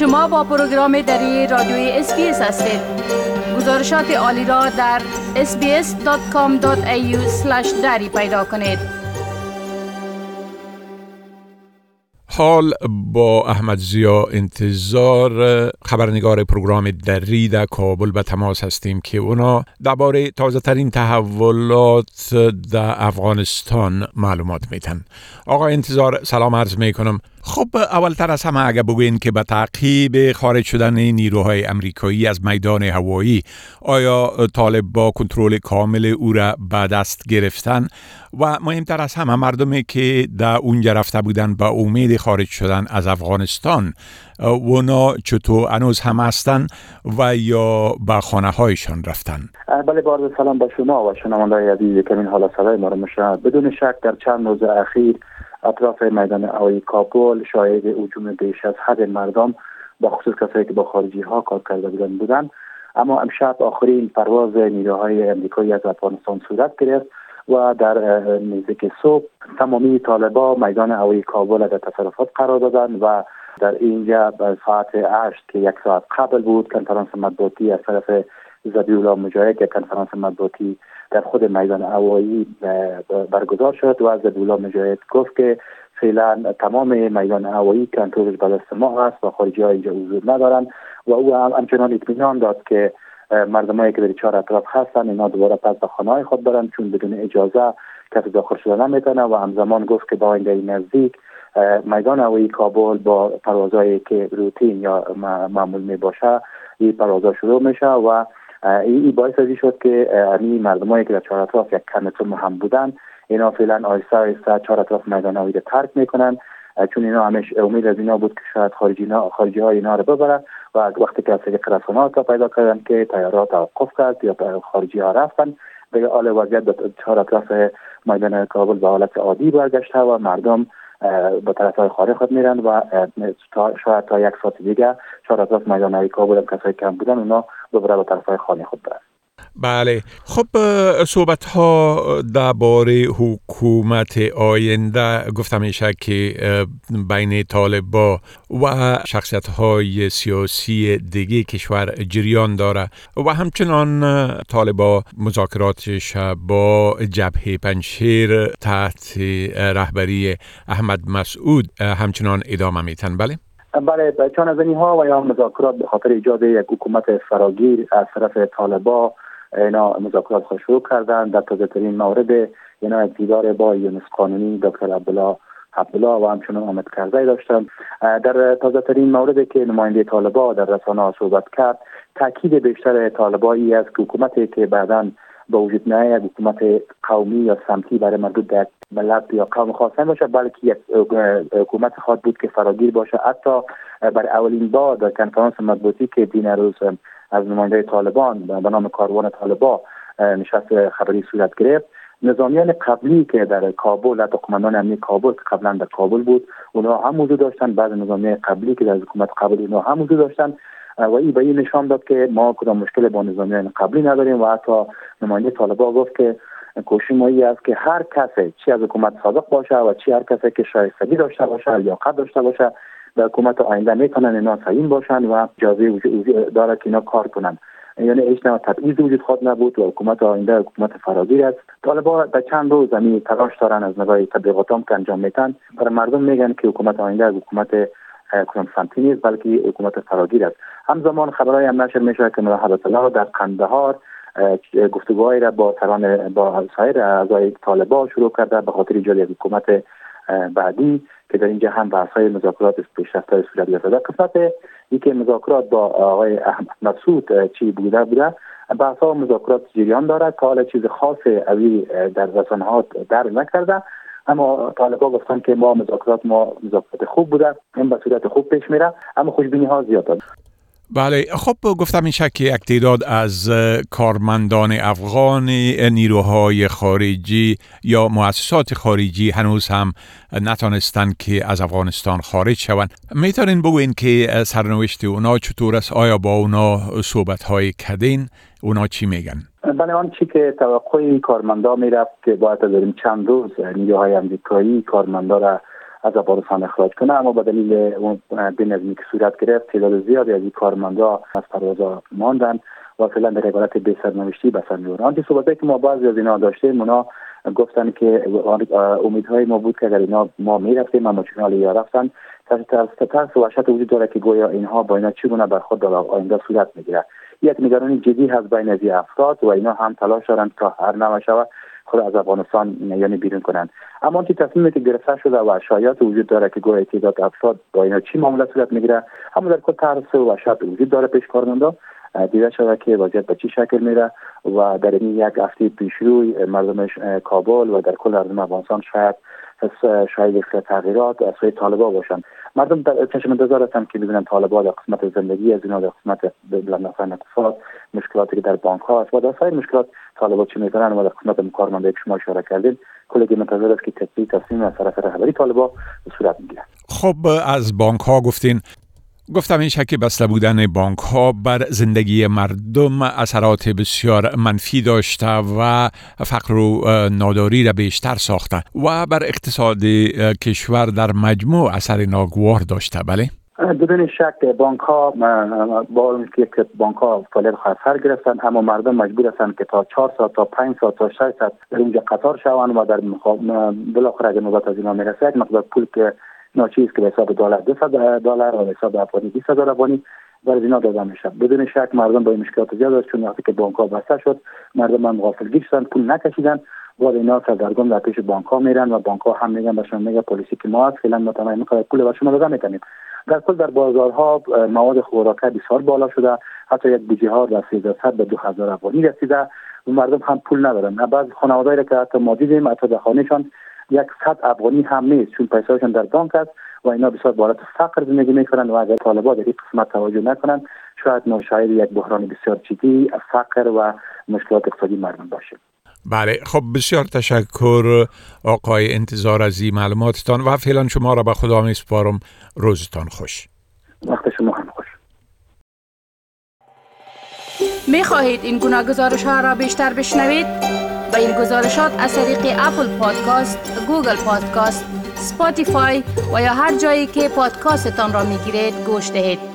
شما با پروگرام دری رادیوی SBS هستید. گزارشات عالی را در sbs.com.au دری پیدا کنید. حال با احمد زیا انتظار خبرنگار پروگرام دری در کابل به تماس هستیم که اونا درباره تازه ترین تحولات در افغانستان معلومات میتن آقا انتظار سلام عرض می‌کنم. خب اولتر از همه اگر بگوین که به تعقیب خارج شدن نیروهای امریکایی از میدان هوایی آیا طالب با کنترل کامل او را به دست گرفتن؟ و مهمتر از همه مردمی که در اونجا رفته بودن به امید خارج شدن از افغانستان اونا چطور انوز هم هستن و یا به خانه هایشان رفتن؟ بله بارد سلام به شما و شنوانده عزیز که این حالا صدای ما بدون شک در چند روز اخیر اطراف میدان هوایی کابل شاهد هجوم بیش از حد مردم با خصوص کسایی که با خارجی ها کار کرده بودن بودن. اما امشب آخرین پرواز نیروهای امریکایی از افغانستان صورت گرفت و در نزدیک صبح تمامی طالبا میدان هوایی کابل در تصرفات قرار دادن و در اینجا ساعت 8 که یک ساعت قبل بود کنفرانس مطبوعاتی از طرف زبیولا مجاهد که کنفرانس مطبوعاتی در خود میدان هوایی برگزار شد و زبیولا مجاهد گفت که فعلا تمام میدان هوایی کنترلش به دست ما هست و خارجی ها اینجا حضور ندارند و او هم همچنان اطمینان داد که مردمایی که در چهار اطراف هستن اینا دوباره پس به خانه خود برن چون بدون اجازه کسی داخل شده نمی‌تونه و همزمان گفت که با آینده نزدیک میدان هوایی کابل با پروازهایی که روتین یا معمول می باشه این پروازها شروع میشه و این باعث ازی شد که این مردمایی که در چهار اطراف یک کمتون هم بودن اینا فعلا آیسته آیسته چهار اطراف میدان هوایی ترک می‌کنن. چون اینا همش امید از اینا بود که شاید خارجی, خارجی های اینا رو ببرن و وقتی که از طریق رسانات پیدا کردن که تیارات توقف کرد یا خارجی ها رفتن به حال وضعیت چهار اطراف میدان کابل به حالت عادی برگشته و مردم به طرف های خارج خود میرن و شاید تا یک ساعت دیگه چهار اطراف میدان کابل هم کسایی کم بودن اونا دوباره به طرف های خانه خود برن. بله خب صحبت ها درباره حکومت آینده گفتم میشه که بین طالبا و شخصیت های سیاسی دیگه کشور جریان داره و همچنان طالبا مذاکراتش با جبهه پنشیر تحت رهبری احمد مسعود همچنان ادامه میتن بله؟ بله از ها و یا مذاکرات به خاطر ایجاد یک حکومت فراگیر از طرف طالبا اینا مذاکرات خود شروع کردن. در تازه ترین مورد اینا دیدار با یونس قانونی دکتر عبدالله عبدالله و همچنان آمد کرده داشتن. در تازه ترین مورد که نماینده طالبا در رسانه صحبت کرد تاکید بیشتر طالبایی است که حکومتی که بعدا به وجود نه یک حکومت قومی یا سمتی برای مربوط در ملت یا قوم خاص باشه بلکه یک حکومت خواهد بود که فراگیر باشه. حتی بر اولین بار در کنفرانس مطبوعاتی که دین روز از نماینده طالبان به نام کاروان طالبا نشست خبری صورت گرفت. نظامیان قبلی که در کابل حتی قماندان امنی کابل که قبلا در کابل بود اونها هم وجود داشتن. بعض نظامیان قبلی که در حکومت قبل اونها هم وجود داشتن. و این به این نشان داد که ما کدام مشکل با نظامیان قبلی نداریم. و حتی نماینده طالبا گفت که کوشش ما است که هر کسی چی از حکومت سابق باشه و چی هر کسی که شایستگی داشته باشه یا قد داشته باشه در حکومت آینده می‌تونن اینا تعیین باشن و اجازه داره که اینا کار کنن. یعنی هیچ نوع تبعیض وجود خود نبود و حکومت آینده حکومت فراگیر است. طالبا در چند روز زمین تلاش دارن از نگاه تبلیغاتام که انجام میتن برای مردم میگن که حکومت آینده از حکومت سمتی نیست بلکه حکومت فراگیر است. همزمان خبرهای هم نشر میشه که ملاحظه الله در قندهار گفتگوهایی را با سران با سایر اعضای طالبا شروع کرده به خاطر ایجاد حکومت بعدی که در اینجا هم بحث های مذاکرات پیشرفت صورت گرفته در قسمت یکی مذاکرات با آقای احمد مسعود چی بوده بوده؟ بحث ها مذاکرات جریان دارد که حالا چیز خاص اوی در رسانه ها در نکرده. اما طالبا گفتن که ما مذاکرات ما مذاکرات خوب بوده این به صورت خوب پیش میره اما خوشبینی ها زیاد داد بله خب گفتم این شک یک تعداد از کارمندان افغان نیروهای خارجی یا مؤسسات خارجی هنوز هم نتانستند که از افغانستان خارج شوند. می‌تونین بگوین که سرنوشت اونا چطور است؟ آیا با اونا صحبت های کدین اونا چی میگن؟ بله آن چی که توقع کارمندا می‌رفت که باید داریم چند روز نیروهای امریکایی کارمندا را از افغانستان اخراج کنه اما به دلیل اون بینظمی که صورت گرفت تعداد زیادی از این کارمندا از پروازا ماندن و فعلا در عبارت بی سرنوشتی به سر می‌برن. آنچه صحبتی که ما بعضی از اینا داشتیم اونا گفتن که امیدهای ما بود که اگر اینا ما می‌رفتیم اما چون یا رفتن ترس و وحشت وجود داره که گویا اینها با اینا چگونه برخورد در آینده صورت می‌گیره یک نگرانی جدی هست بین از افراد و اینا هم تلاش دارند تا هر نوع شود خود از افغانستان یعنی بیرون کنند اما که تصمیمی که گرفته شده و شایعات وجود داره که گویا تعداد افراد با اینا چی معامله صورت می‌گیره اما در کل ترس و وحشت وجود داره پیش کارمندا. دیده شده که وضعیت به چی شکل میره و در این یک هفته پیش روی مردم کابل و در کل مردم افغانستان شاید شاید تغییرات از سوی طالبا باشند مردم در چشم انتظار هستند که ببینن طالبا در قسمت زندگی از اینا در قسمت بلندافن اقتصاد مشکلاتی که در بانک ها است و در سایر مشکلات طالبا چی می‌کنن؟ و در قسمت کارمنده که شما اشاره کردین کلگی منتظر است که تطبیق تصمیم از طرف رهبری طالبا صورت می‌گیره خب از بانک ها گفتین گفتم این شکی بسته بودن بانک ها بر زندگی مردم اثرات بسیار منفی داشته و فقر و ناداری را بیشتر ساخته و بر اقتصاد کشور در مجموع اثر ناگوار داشته بله؟ بدون شک بانک ها با که بانک ها فعالیت خسر گرفتن اما مردم مجبور هستند که تا 4 ساعت تا 5 ساعت تا 6 ساعت در اینجا قطار شوند و در بالاخره اگر نوبت از اینا می‌رسه یک مقدار پول که ناچیز که به حساب دلار 200 دلار و به حساب افغانی 20 هزار افغانی برای اینا داده میشه بدون شک مردم با این مشکلات زیاد داشت چون وقتی که بانک ها بسته شد مردم هم غافلگیر شدن پول نکشیدن. و اینا سردرگم در پیش بانک ها میرن و بانک ها هم میگن بهشون میگه پلیسی که ما هست فعلا ما تمام پول به شما داده می‌تونیم در کل در بازارها مواد خوراکه بسیار بالا شده. حتی یک بوجه ها در 1300 به 2000 افغانی رسیده و مردم هم پول ندارن. بعض خانوادهایی که حتی ما دیدیم حتی در خانهشان صد افغانی هم نیست چون پیسهشان در بانک است و اینا بسیار بالات فقر زندگی می‌کنن و اگر طالبا در این قسمت توجه نکنن شاید ما شاید یک بحران بسیار جدی فقر و مشکلات اقتصادی مردم باشه. بله خب بسیار تشکر آقای انتظار از این معلوماتتان و فعلا شما را به خدا می سپارم روزتان خوش. وقت شما هم خوش. می خواهید این گونه گزارش ها را بیشتر بشنوید؟ به این گزارشات از طریق Apple Podcast، Google Podcast، Spotify و یا هر جایی که پادکاستتان را می گیرید گوش دهید.